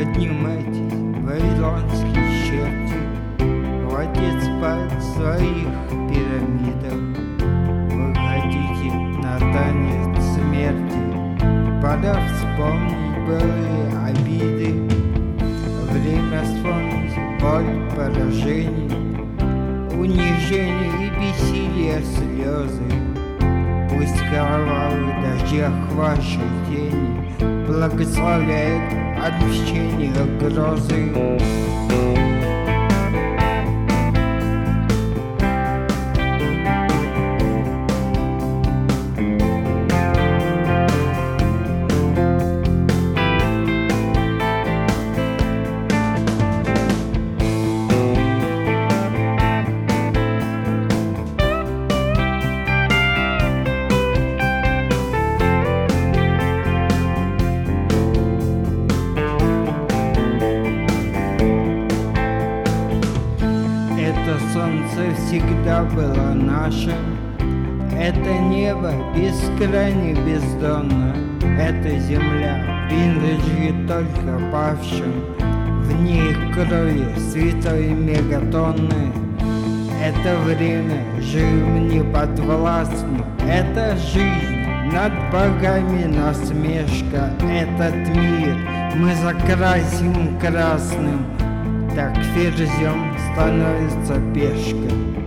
Поднимайтесь, вавилонские черти, Хватит спать в своих пирамидах. Вы хотите на танец смерти, Пора вспомнить былые обиды, Время вспомнить боль поражений, Унижение и бессилие слезы. Пусть кровавый дождях вашей тени Благословляет отмщение грозы. Это солнце всегда было нашим, Это небо бескрайне бездонно, Эта земля принадлежит только павшим, В ней крови святой мегатонны. Это время живым не подвластно, Это жизнь над богами насмешка, Этот мир мы закрасим красным, tak wiedzieć ją, stanąłem za pieszkę.